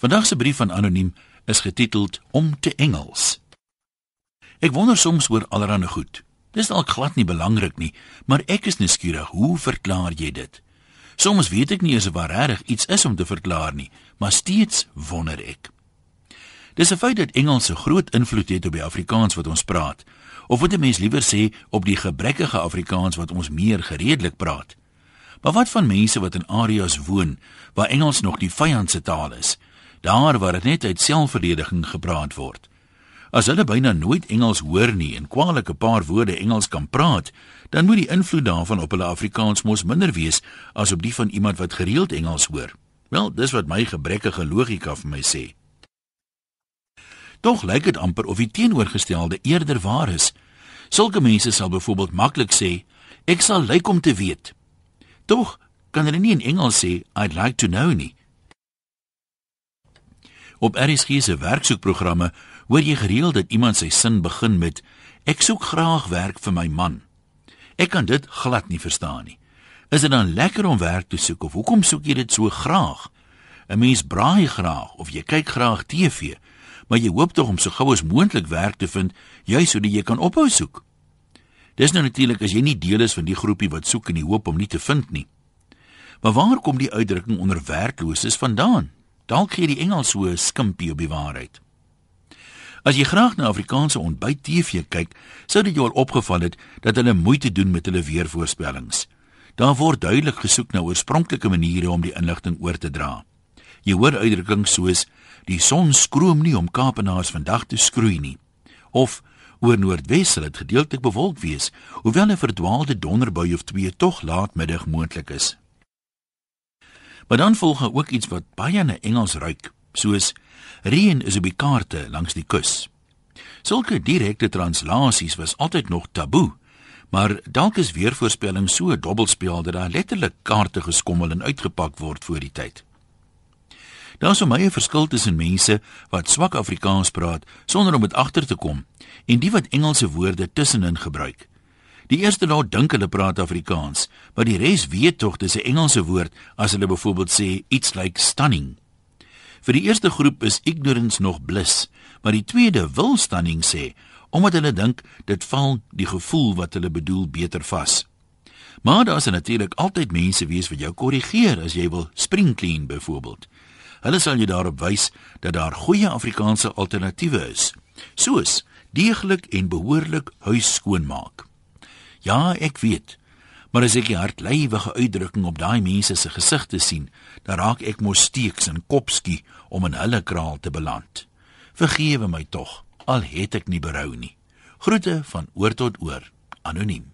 Vandag se brief van anoniem is getiteld Om te Engels. Ek wonder soms oor allerlei goed. Dis dalk glad nie belangrik nie, maar ek is nuuskierig, hoe verklaar jy dit? Soms weet ek nie eens of daar reg iets is om te verklaar nie, maar steeds wonder ek. Dis 'n feit dat Engels 'n groot invloed het op die Afrikaans wat ons praat, of wat 'n mens liewer sê op die gebrekkige Afrikaans wat ons meer gereedelik praat. Maar wat van mense wat in areas woon waar Engels nog die vyand se taal is? Daar waar dit net uit selfverdediging gepraat word. As hulle byna nooit Engels hoor nie en kwaliek 'n paar woorde Engels kan praat, dan moet die invloed daarvan op hulle Afrikaans mos minder wees as op die van iemand wat gereeld Engels hoor. Wel, dis wat my gebrekkige logika vir my sê. Tog lyk dit amper of die teenoorgestelde eerder waar is. Sulke mense sal byvoorbeeld maklik sê, ek sal lyk om te weet. Tog kan hulle nie in Engels sê I'd like to know nie. Op RSG se werksoekprogramme hoor jy gereeld dat iemand sy sin begin met ek soek graag werk vir my man. Ek kan dit glad nie verstaan nie. Is dit dan lekker om werk te soek of hoekom soek jy dit so graag? 'n Mens braai graag of jy kyk graag TV, maar jy hoop tog om so gou as moontlik werk te vind, juis sodat jy kan ophou soek. Dis nou natuurlik as jy nie deel is van die groepie wat soek in die hoop om nie te vind nie. Maar waar kom die uitdrukking onder werklooses vandaan? Dalk gee die Engels so 'n skimpie op die waarheid. As jy graag na Afrikaanse ontbyt TV kyk, sou dit jou al opgeval het dat hulle moeite doen met hulle weervoorspellings. Daar word duidelik gesoek na oorspronklike maniere om die inligting oor te dra. Jy hoor uitdrukkings soos die son skroom nie om Kaapenaars vandag te skroei nie of oor Noordwes sal dit gedeeltelik bewolk wees, hoewel 'n verdwaalde donderbui of twee tog laatmiddag moontlik is. Maar dan volg ook iets wat baie na Engels ruik, soos reën is op die kaarte langs die kus. Sulke direkte translasies was altyd nog taboe, maar dalk is weervoorspelling so 'n dobbelspel dat daar letterlik kaarte geskommel en uitgepak word voor die tyd. Daar is 'n verskil tussen mense wat swak Afrikaans praat sonder om dit agter te kom en die wat Engelse woorde tussenin gebruik. Die eerste nou dink hulle praat Afrikaans, maar die res weet tog dis 'n Engelse woord as hulle byvoorbeeld sê iets like stunning. Vir die eerste groep is ignorance nog bliss, maar die tweede wil stunning sê omdat hulle dink dit val die gevoel wat hulle bedoel beter vas. Maar daar is natuurlik altyd mense wees wat jou korrigeer as jy wil spring clean byvoorbeeld. Hulle sal jou daarop wys dat daar goeie Afrikaanse alternatiewe is, soos deeglik en behoorlik huis skoonmaak. Ja, ek weet. Maar as ek die hartlywige uitdrukking op daai mense se gesigte sien, dan raak ek mos steeks en kopskie om in hulle kraal te beland. Vergewe my tog, al het ek nie berou nie. Groete van oor tot oor, anoniem.